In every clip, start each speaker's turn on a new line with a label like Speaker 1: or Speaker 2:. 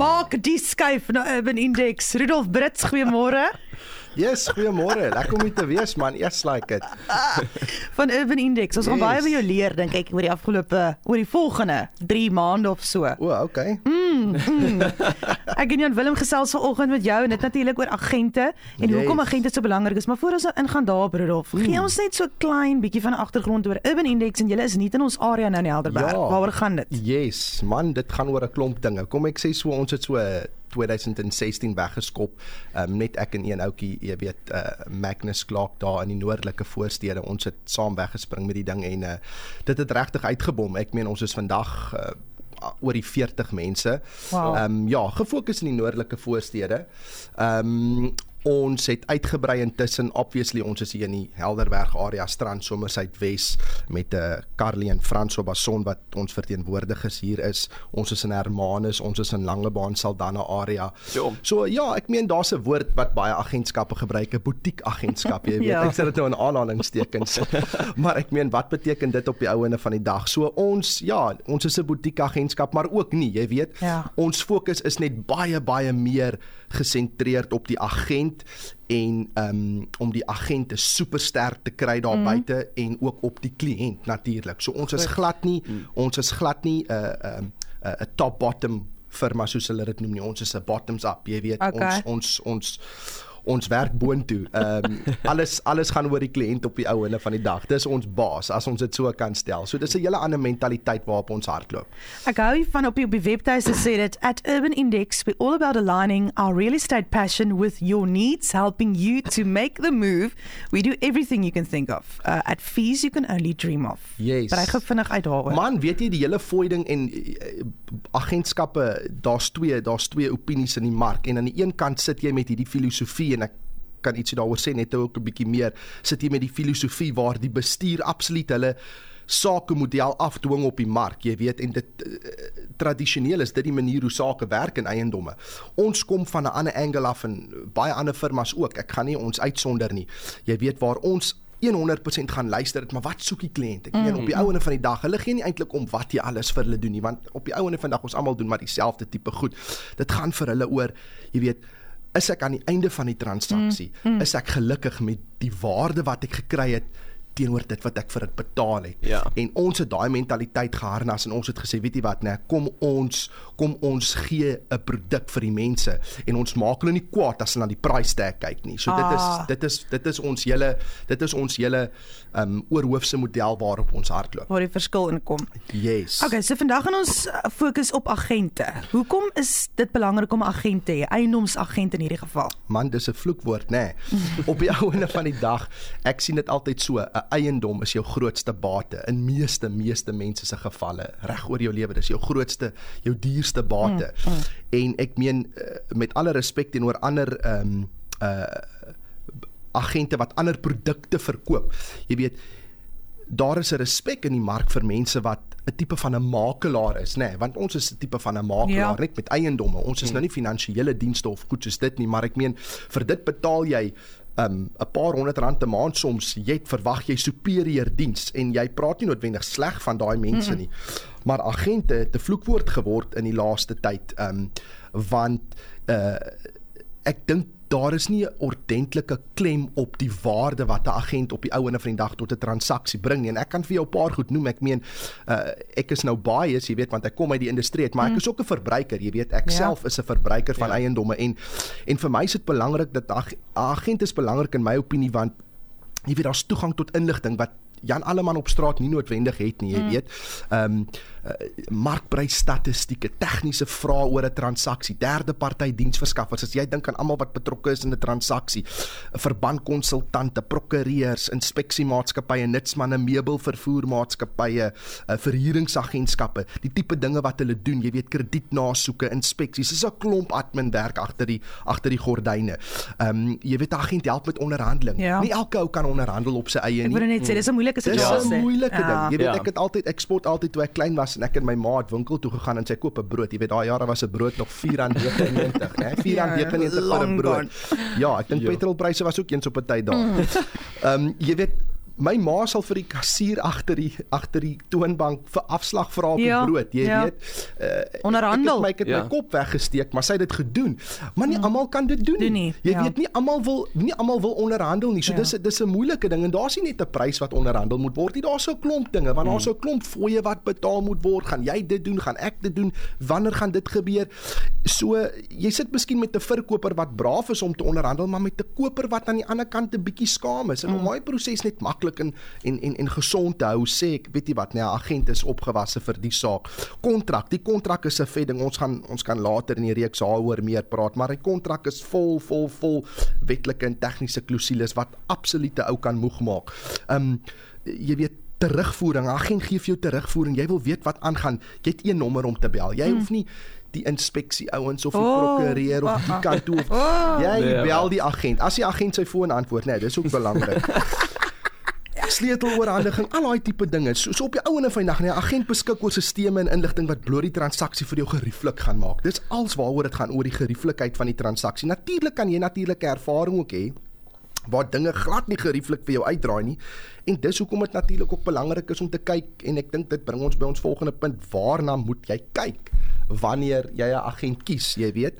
Speaker 1: Maak die skuif na Urban Index. Rudolf Brits, goeiemôre.
Speaker 2: Yes, goeiemôre. Lekker om u te wees man. Yes like it.
Speaker 1: Van Urban Index. Ons gaan
Speaker 2: Yes.
Speaker 1: baie by jou leer dink ek oor die afgelope oor die volgende 3 maande of so.
Speaker 2: O, okay.
Speaker 1: Ek en Jan Willem gesels vanoggend met jou en dit natuurlik oor agente en
Speaker 2: Yes.
Speaker 1: hoekom agente so belangrik is. Maar voor ons nou ingaan daarop Rudolf, gee ons net so 'n klein bietjie van 'n agtergrond oor Urban Index en julle is nie in ons area nou in Helderberg.
Speaker 2: Ja.
Speaker 1: Waaroor gaan dit?
Speaker 2: Yes, man, dit gaan oor 'n klomp dinge. Kom ek sê so ons het so 2016 weggeskop. Um, net ek en een ouetjie, jy weet, uh, Magnus Clark daar in die noordelike voorstede. Ons het saam weggespring met die ding en uh, dit het regtig uitgebom. Ek meen ons is vandag uh, oor die 40 mense.
Speaker 1: Wow.
Speaker 2: Ehm um, ja, gefokus in die noordelike voorstede. Ehm um, ons het uitgebrei intussen obviously ons is hier in die Helderberg area Strand Somersuid Wes met 'n uh, Carly en Franso Bason wat ons verteenwoordigers hier is. Ons is in Hermanus, ons is in Langebaan Saldanha area.
Speaker 3: So.
Speaker 2: So ja, ek meen daar's 'n woord wat baie agentskappe gebruik, 'n butiek agentskap, jy weet.
Speaker 1: Ja.
Speaker 2: Ek sê dit nou in aanhalingstekens. maar ek meen wat beteken dit op die ou ende van die dag? So ons ja, ons is 'n butiek agentskap, maar ook nie, jy weet.
Speaker 1: Ja.
Speaker 2: Ons fokus is net baie baie meer gesentreerd op die agent en um om die agente supersterk te kry daar mm. buite en ook op die kliënt natuurlik. So ons is glad nie mm. ons is glad nie 'n uh, 'n uh, 'n top bottom firma soos hulle dit noem nie. Ons is 'n bottoms up, jy weet.
Speaker 1: Okay.
Speaker 2: Ons ons ons ons werk boontoe. Ehm um, alles alles gaan oor die kliënt op die ou ende van die dag. Dis ons baas as ons dit so kan stel. So dis 'n hele ander mentaliteit waarop ons hardloop.
Speaker 1: Ek hou hiervan op die op die webtuiste sê dit at Urban Index we all about aligning our real estate passion with your needs helping you to make the move. We do everything you can think of uh, at fees you can only dream of.
Speaker 2: Yes.
Speaker 1: Maar ek gou vinnig uit daaroor.
Speaker 2: Man, weet jy die hele fooi ding en uh, agentskappe, daar's twee, daar's twee opinies in die mark en aan die een kant sit jy met hierdie filosofie en ek kan ietsie daaroor sê net ook 'n bietjie meer sit jy met die filosofie waar die bestuur absoluut hulle sake model afdwing op die mark, jy weet en dit uh, tradisioneel is dit die manier hoe sake werk in eiendomme. Ons kom van 'n ander angle af en baie ander firmas ook. Ek gaan nie ons uitsonder nie. Jy weet waar ons 100% gaan luister dit maar wat soek die kliënt ek meen mm. op die ouene van die dag hulle gee nie eintlik om wat jy alles vir hulle doen nie want op die ouene van die dag ons almal doen maar dieselfde tipe goed dit gaan vir hulle oor jy weet is ek aan die einde van die transaksie mm. Mm. is ek gelukkig met die waarde wat ek gekry het teenoor dit wat ek vir dit betaal het.
Speaker 3: Ja.
Speaker 2: En ons het daai mentaliteit geharnas en ons het gesê, weet jy wat, nee, kom ons kom ons gee 'n produk vir die mense en ons maak hulle nie kwaad as hulle na die price tag kyk nie. So
Speaker 1: Ah.
Speaker 2: dit is dit is dit is ons hele dit is ons hele um oorhoofse model waarop ons hardloop.
Speaker 1: waar die verskil inkom.
Speaker 2: Yes.
Speaker 1: Okay, so vandag gaan ons uh, fokus op agente. Hoekom is dit belangrik om 'n agent te hê? Eiendomsagent in hierdie geval.
Speaker 2: Man, dis 'n vloekwoord, nê. Nee. Op die ouene van die dag, ek sien dit altyd so, 'n eiendom is jou grootste bate in meeste meeste mense se gevalle. Reg oor jou lewe, dis jou grootste, jou duurste bate. Mm, mm. En ek meen eh, met alle respek teenoor ander ehm um, uh agente wat ander produkte verkoop. Jy weet, daar is 'n respek in die mark vir mense wat 'n tipe van 'n makelaar is, nê, nee, want ons is 'n tipe van 'n makelaar
Speaker 1: Ja.
Speaker 2: net met eiendomme. Ons is nou nie finansiële dienste of goed soos dit nie, maar ek meen vir dit betaal jy um 'n paar honderd rand 'n maand soms. Jy verwag jy superieur diens en jy praat nie noodwendig sleg van daai mense nie. Maar agente het 'n vloekwoord geword in die laaste tyd um want uh ek dink daar is nie 'n ordentlike klem op die waarde wat 'n agent op die ou ende van die dag tot 'n transaksie bring nie. En ek kan vir jou 'n paar goed noem. Ek meen uh ek is nou bias, jy weet, want ek kom uit die industrie maar ek is ook 'n verbruiker, jy weet. Ek
Speaker 1: Ja.
Speaker 2: self is 'n verbruiker van ja. eiendomme en en vir my is dit belangrik dat 'n agent is belangrik in my opinie want jy weet daar's toegang tot inligting wat Jan Alleman op straat nie noodwendig het nie, jy mm. weet. Ehm um, uh, markprysstatistieke, tegniese vrae oor 'n transaksie, derde party diensverskaffers. As jy dink aan almal wat betrokke is in 'n transaksie, verbandkonsultante, prokureurs, inspeksiemaatskappye, nitsmanne, meubelvervoermaatskappye, uh, verhuuringsagentskappe, die tipe dinge wat hulle doen, jy weet kredietnasoeke, inspeksies. Dis 'n klomp admin werk agter die agter die gordyne. Ehm um, jy weet agent help met onderhandeling.
Speaker 1: Ja.
Speaker 2: Nie elke ou kan onderhandel op sy eie
Speaker 1: Ek
Speaker 2: nie.
Speaker 1: wou net sê dis 'n moeilike
Speaker 2: Dis
Speaker 1: situasie.
Speaker 2: 'n moeilike
Speaker 1: Ja.
Speaker 2: ding. Jy weet
Speaker 3: Ja.
Speaker 2: ek het altyd ek spot altyd toe ek klein was en ek en my ma het winkel toe gegaan en sy koop 'n brood. Jy weet daai jare was 'n brood nog R4.99, né? R4.99 vir 'n brood. Ja, ek dink
Speaker 3: Ja.
Speaker 2: petrolpryse was ook eens op 'n tyd daar. Ehm um, jy weet my ma sal vir die kassier agter die agter die toonbank vir afslag vra op die
Speaker 1: Ja,
Speaker 2: brood, jy
Speaker 1: ja.
Speaker 2: weet. Uh,
Speaker 1: Onderhandel.
Speaker 2: Ek het my, ek het
Speaker 3: Ja.
Speaker 2: my kop weggesteek, maar sy het dit gedoen. Maar nie almal kan dit doen
Speaker 1: Doen nie,
Speaker 2: Jy
Speaker 1: ja.
Speaker 2: weet nie almal wil nie almal wil onderhandel nie. So
Speaker 1: Ja.
Speaker 2: dis dis 'n moeilike ding en daar's nie net 'n prys wat onderhandel moet word nie. Daar's so 'n klomp dinge, want daar's so 'n klomp fooie wat betaal moet word. Gaan jy dit doen? Gaan ek dit doen? Wanneer gaan dit gebeur? So jy sit miskien met 'n verkoper wat braaf is om te onderhandel, maar met 'n koper wat aan die ander kant 'n bietjie skaam is. En om daai proses net maklik en en en en gesond te hou, sê ek, weet jy wat, nee, agent is opgewasse vir die saak. Kontrak, die kontrak is 'n vet ding. Ons gaan ons kan later in die reeks daaroor meer praat, maar die kontrak is vol vol vol wetlike en tegniese klousules wat absolute ou kan moeg maak. Um, jy weet terugvoering. Agent gee vir jou terugvoering. Jy wil weet wat aangaan. Jy het een nommer om te bel. Jy hoef nie die inspeksie ouens of die
Speaker 1: Oh,
Speaker 2: prokureur of die
Speaker 1: ah, ah.
Speaker 2: kant toe. of-
Speaker 1: Oh.
Speaker 2: Jy
Speaker 3: Nee,
Speaker 2: bel die agent. As die agent sy foon antwoord, nee, dis ook belangrik. Sleuteloorhandiging, al daai tipe dinge. So, so op die ouene van die dag, nee, agent beskik oor stelsels en inligting wat bloot die transaksie vir jou gerieflik gaan maak. Dis als waaroor dit gaan oor die gerieflikheid van die transaksie. Natuurlik kan jy natuurlike ervaring ook hê waar dinge glad nie gerieflik vir jou uitdraai nie. En dis hoekom dit natuurlik ook belangrik is om te kyk en ek dink dit bring ons by ons volgende punt, waarna moet jy kyk wanneer jy 'n agent kies, jy weet.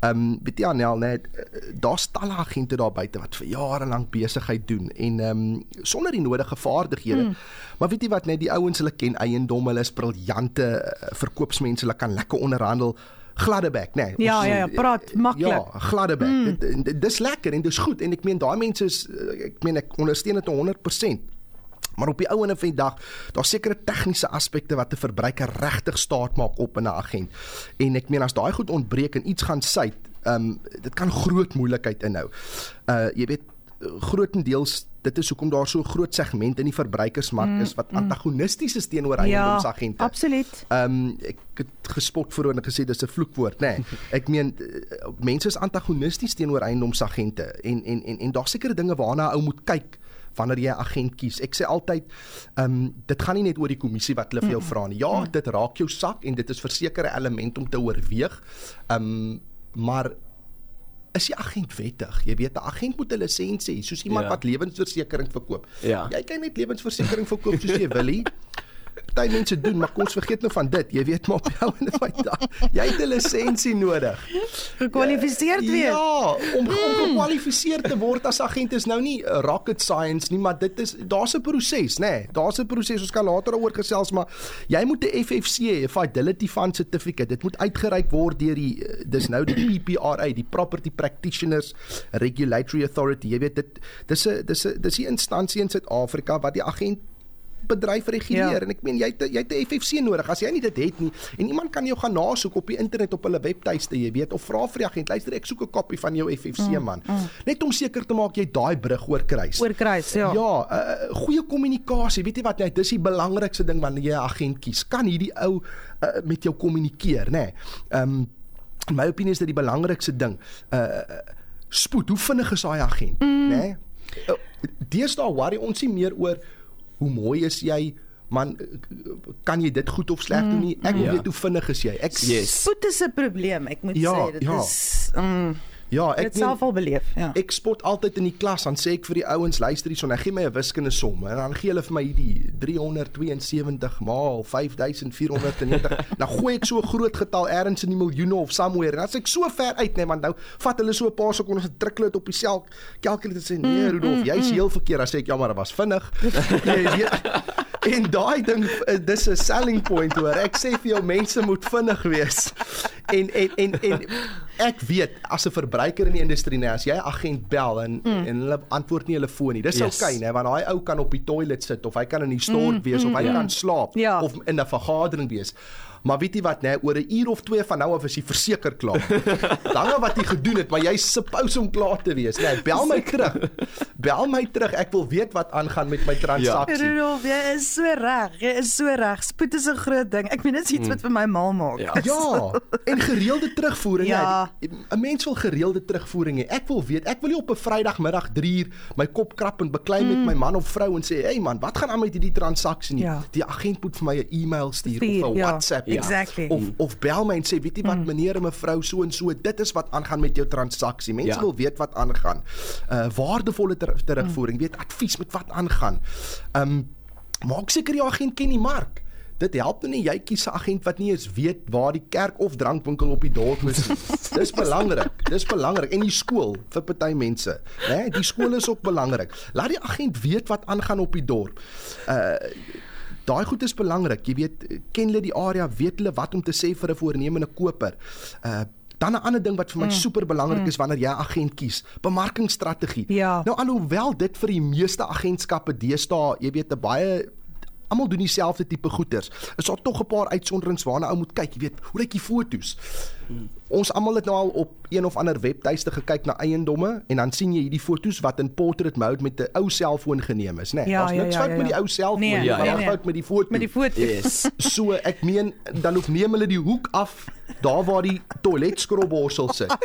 Speaker 2: Ehm um, weet jy Anel, net daar's talle agente daar buite wat vir jare lank besigheid doen en ehm um, sonder die nodige vaardighede. Mm. Maar weet jy wat, net die ouens hulle ken eiendom, hulle is briljante eh, verkoopsmense, hulle kan lekker onderhandel gladde bek, nê. Nee,
Speaker 1: Ja, ja, ja, praat maklik.
Speaker 2: Ja, gladde bek. Mm. Dis lekker en dis goed en ek meen daai mense is eh, ek meen ek ondersteun dit 100%. Maar op die ou en van die dag, daar's sekere tegniese aspekte wat 'n verbruiker regtig staat maak op in 'n agent. En ek meen as daai goed ontbreek en iets gaan suit, ehm um, dit kan groot moeilikheid inhou. Uh jy weet grootendeels dit is hoekom daar so 'n groot segment in die verbruikersmark mm, is wat antagonisties is teenoor
Speaker 1: Ja,
Speaker 2: eiendomsagente.
Speaker 1: absoluut.
Speaker 2: Ehm um, ek het gespot vroeër en gesê dis 'n vloekwoord, nê. Nee, ek meen eh, mense is antagonisties teenoor eiendomsagente en en en en daar's sekere dinge waarna 'n ou moet kyk wanneer jy 'n agent kies. Ek sê altyd ehm um, dit gaan nie net oor die kommissie wat hulle vir jou vra nie. Ja, dit raak jou sak en dit is versekerde element om te oorweeg. Ehm um, maar is die agent wettig? Jy weet 'n agent moet 'n lisensie hê, soos iemand
Speaker 3: Ja.
Speaker 2: wat lewensversekering verkoop.
Speaker 3: Ja.
Speaker 2: Jy kan net lewensversekering verkoop soos jy wil. Party mense doen, maar kom ons vergeet nou van dit. Jy weet maar op jou en my dag. Jy het 'n lisensie nodig.
Speaker 1: Gekwalifiseerd wees.
Speaker 2: Ja, om om gekwalifiseer te word as agent is nou nie uh, rocket science nie, maar dit is daar's 'n proses, nê. Nee, daar's 'n proses. Ons kan later daaroor gesels, maar jy moet 'n FFC 'n Fidelity Fund Certificate. Dit moet uitgereik word deur die uh, dis nou die PPRA, die Property Practitioners Regulatory Authority. Jy weet dit dis 'n dis 'n dis 'n instansie in Suid-Afrika wat die agent bedryf reguleer
Speaker 1: Ja.
Speaker 2: en ek meen jy het jy het 'n FFC nodig as jy nie dit het nie en iemand kan jou gaan nasoek op die internet op hulle webtuiste jy weet of vra vir die agent luister ek soek 'n kopie van jou FFC mm, man mm. net om seker te maak jy daai brug oorkruis
Speaker 1: Oor kruis, ja.
Speaker 2: ja uh, goeie kommunikasie weet jy wat net dis die belangrikste ding wanneer jy 'n agent kies kan hierdie ou uh, met jou kommunikeer nê nee. um, in my opinie is dit die belangrikste ding uh, spoed hoe vinnig is daai agent mm. nê nee? uh, deesdae worry ons nie meer oor hoe mooi is jy man kan jy dit goed of sleg doen nie ek wil
Speaker 3: Ja.
Speaker 2: weet hoe vinnig is jy ek
Speaker 3: Yes.
Speaker 1: Spoed is 'n probleem, ek moet
Speaker 2: Ja,
Speaker 1: sê dit
Speaker 2: ja.
Speaker 1: is mm,
Speaker 2: ja
Speaker 1: ek
Speaker 2: ek
Speaker 1: het self al beleef, ja.
Speaker 2: Ek spot altyd in die klas dan sê ek vir die ouens luister hierson, hy gee my 'n wiskunde som en dan gee hulle vir my hierdie 372 maal 5490. nou gooi ek so 'n groot getal ergens in die miljoene of somewhere en as ek so ver uit net want nou vat hulle so 'n paar sekondes en druk hulle dit op die sel kalkulator sê nee Rudolf, jy's heel verkeerd. Dan sê ek ja maar dit was vinnig. Jy weet En daai ding eh, dis 'n selling point hoor. Ek sê vir jou mense moet vinnig wees. En en en en ek weet as 'n verbruiker in die industrie nee, as jy 'n agent bel en mm. en hulle antwoord nie hulle foon nie. Dis
Speaker 3: Yes.
Speaker 2: oukei, nee, want daai ou kan op die toilet sit of hy kan in die stort mm, wees of hy
Speaker 3: ja.
Speaker 2: kan slaap
Speaker 1: Ja.
Speaker 2: of in 'n vergadering wees. Maar weet jy wat nê, nee, oor 'n uur of twee van nou af is jy verseker klaar. Dan wat jy gedoen het, maar jy's suppose om klaar te wees. Nee, bel my terug. Bel my terug. Ek wil weet wat aangaan met my transaksie.
Speaker 1: Rudolf, jy is so reg. Jy is so reg. Spoed is 'n groot ding. Ek meen dit is iets wat vir my mal maak.
Speaker 3: Ja.
Speaker 2: Ja, en gereelde terugvoering.
Speaker 1: Ja.
Speaker 2: Ja,
Speaker 1: Ja.
Speaker 2: 'n mens wil gereelde terugvoering hê. Ek wil weet, ek wil nie op 'n Vrydagmiddag 3 uur my kop krap en beklei mm. met my man of vrou en sê, "Hey man, wat gaan aan met hierdie transaksie nie?"
Speaker 1: Ja.
Speaker 2: Die agent moet vir my 'n e-mail stuur
Speaker 1: Stuur,
Speaker 2: of 'n
Speaker 1: ja.
Speaker 2: WhatsApp
Speaker 3: Ja.
Speaker 1: Exactly.
Speaker 2: of of bel my en sê, "Weet jy wat, meneer en mevrou so en so, dit is wat aangaan met jou transaksie." Mense
Speaker 3: Ja.
Speaker 2: wil weet wat aangaan. Uh waardevolle ter terugvoering, weet advies met wat aangaan. Um maak seker die agent ken die mark. Dit help nou nie jy kies 'n agent wat nie eens weet waar die kerk of drankwinkel op die dorp is nie. Dis belangrik. Dis belangrik en die skool vir party mense, né? Die skool is ook belangrik. Laat die agent weet wat aangaan op die dorp. Uh Daai goed is belangrik. Jy weet, ken hulle die area, weet hulle wat om te sê vir 'n voornemende koper. Uh dan 'n ander ding wat vir my mm. super belangrik mm. is wanneer jy 'n agent kies, bemarkingsstrategie.
Speaker 1: Ja.
Speaker 2: Nou alhoewel dit vir die meeste agentskappe deesdae, jy weet, 'n baie almal doen dieselfde tipe goeders. Is daar tog 'n paar uitsonderings waarna ou moet kyk, jy weet, hoe lyk die fotos? Hmm. Ons almal het nou al op een of ander webtuiste gekyk na eiendomme en dan sien jy hierdie fotos wat in portrait mode met 'n ou selfoon geneem is, né? Nee,
Speaker 1: Ja,
Speaker 2: Daar's
Speaker 1: ja,
Speaker 2: niks
Speaker 1: ja,
Speaker 2: fout
Speaker 1: ja,
Speaker 2: met die
Speaker 1: ja.
Speaker 2: ou selfoon
Speaker 1: Nee,
Speaker 2: nie,
Speaker 3: ja,
Speaker 2: maar
Speaker 3: ja,
Speaker 2: daar's
Speaker 1: ja.
Speaker 2: fout met die foto.
Speaker 1: Met die foto.
Speaker 3: Yes.
Speaker 2: So ek meen dan hoef neem hulle die hoek af daar waar die toiletskroborsel sit.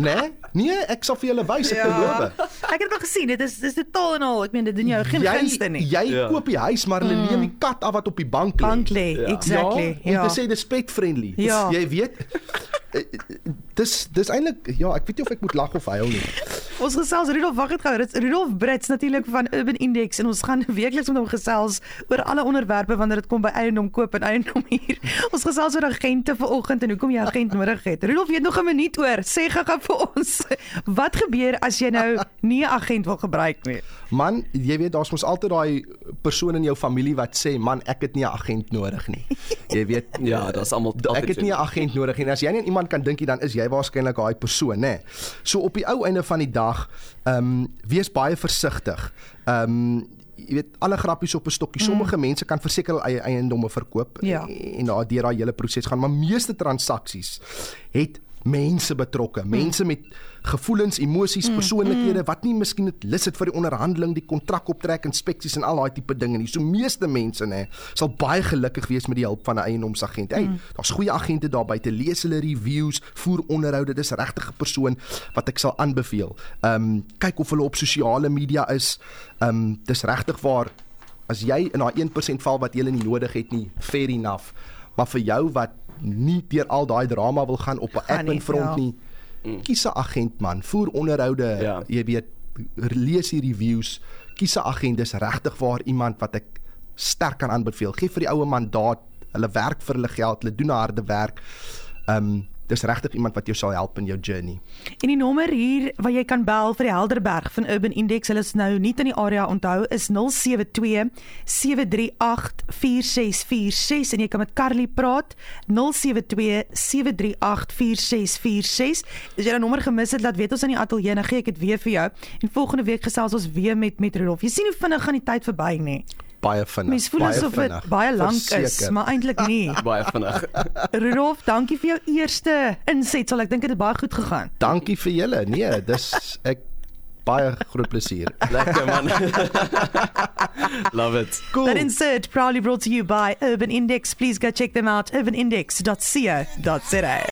Speaker 2: Né? Nee? nee, ek sal vir julle wys, ek
Speaker 1: Ja.
Speaker 2: beloof.
Speaker 1: Ek het al gesien, dit is dis totaal en al. Ek meen dit doen jou geen gunste nie.
Speaker 2: Jy
Speaker 3: Ja.
Speaker 2: koop die huis maar hulle neem die kat af wat op die bank lê.
Speaker 1: Bank lê,
Speaker 3: Ja.
Speaker 1: exactly.
Speaker 2: Ja, om te sê dis pet friendly.
Speaker 1: Ja.
Speaker 2: Jy weet eh, dis dis eintlik ja, ek weet nie of ek moet lag of huil nie.
Speaker 1: Ons gesels Rudolf wag het gou. Dit is Rudolf Brits natuurlik van Urban Index en ons gaan weekliks met hom gesels oor alle onderwerpe wanneer dit kom by eiendom koop en eiendom huur. Ons gesels oor agente vanoggend en hoekom jy 'n agent nodig het. Rudolf, jy het nog 'n minuut oor. Sê gou-gou vir ons, wat gebeur as jy nou nie 'n agent wil gebruik nie?
Speaker 2: Man, jy weet daar's mos altyd daai persoon in jou familie wat sê, "Man, ek het nie 'n agent nodig nie." Jy weet,
Speaker 3: Ja, daar's almal
Speaker 2: Da- Ek het nie 'n agent nodig nie. En As jy nie aan iemand kan dink nie, dan is jy waarskynlik daai persoon, nê. So op die ou einde van die dag, ehm um, wees baie versigtig. Ehm um, jy weet alle grappies op 'n stokkie. Sommige mm. mense kan verseker hul eie eiendomme verkoop
Speaker 1: Ja.
Speaker 2: en daar deur daai hele proses gaan, maar meeste transaksies het mense betrokke, mense met gevoelens, emosies, persoonlikhede wat nie miskien net lus het vir die onderhandeling, die kontrak optrek, inspeksies en al daai tipe dinge nie. So meeste mense nê sal baie gelukkig wees met die hulp van 'n eiendomsagent. Hey, daar's goeie agente daar buite, lees hulle reviews, voer onderhoude. Dis regtig 'n persoon wat ek sal aanbeveel. Ehm um, kyk of hulle op sosiale media is. Ehm um, dis regtig waar as jy in daai 1% val wat jy nie nodig het nie, fair enough. Maar vir jou wat nie deur al daai drama wil gaan op 'n admin front
Speaker 1: ja.
Speaker 2: nie, kies 'n agent man, voer onderhoude,
Speaker 3: Ja.
Speaker 2: jy weet, lees die reviews, kies 'n agent, dis regtig waar iemand wat ek sterk kan aanbeveel. Gee vir die oue mandaat, hulle werk vir hulle geld, hulle doen harde werk. Ehm um, dis regtig iemand wat jou sal help in jou journey.
Speaker 1: En die nommer hier waar jy kan bel vir die Helderberg van Urban Index, hulle is nou nie in die area onthou, is 072 738 4646 en jy kan met Carly praat 072 738 4646. As jy 'n nommer gemis het, laat weet ons aan die ateljee, dan gee ek dit weer vir jou. En volgende week gesels ons weer met met Rudolf. Jy sien hoe vinnig gaan die tyd verby nie.
Speaker 2: Baie vinnig.
Speaker 1: Mens voel
Speaker 2: baie
Speaker 1: asof dit
Speaker 2: vinnig.
Speaker 1: baie lank is, maar eintlik nie.
Speaker 3: baie vinnig.
Speaker 1: Rudolf, dankie vir jou eerste insetsel. Ek dink dit het baie goed gegaan.
Speaker 2: Dankie vir julle. Nee, dis ek baie groot plesier.
Speaker 3: Lekker man. Love it.
Speaker 2: Cool.
Speaker 1: That insert proudly brought to you by Urban Index. Please go check them out, urbanindex.co.za.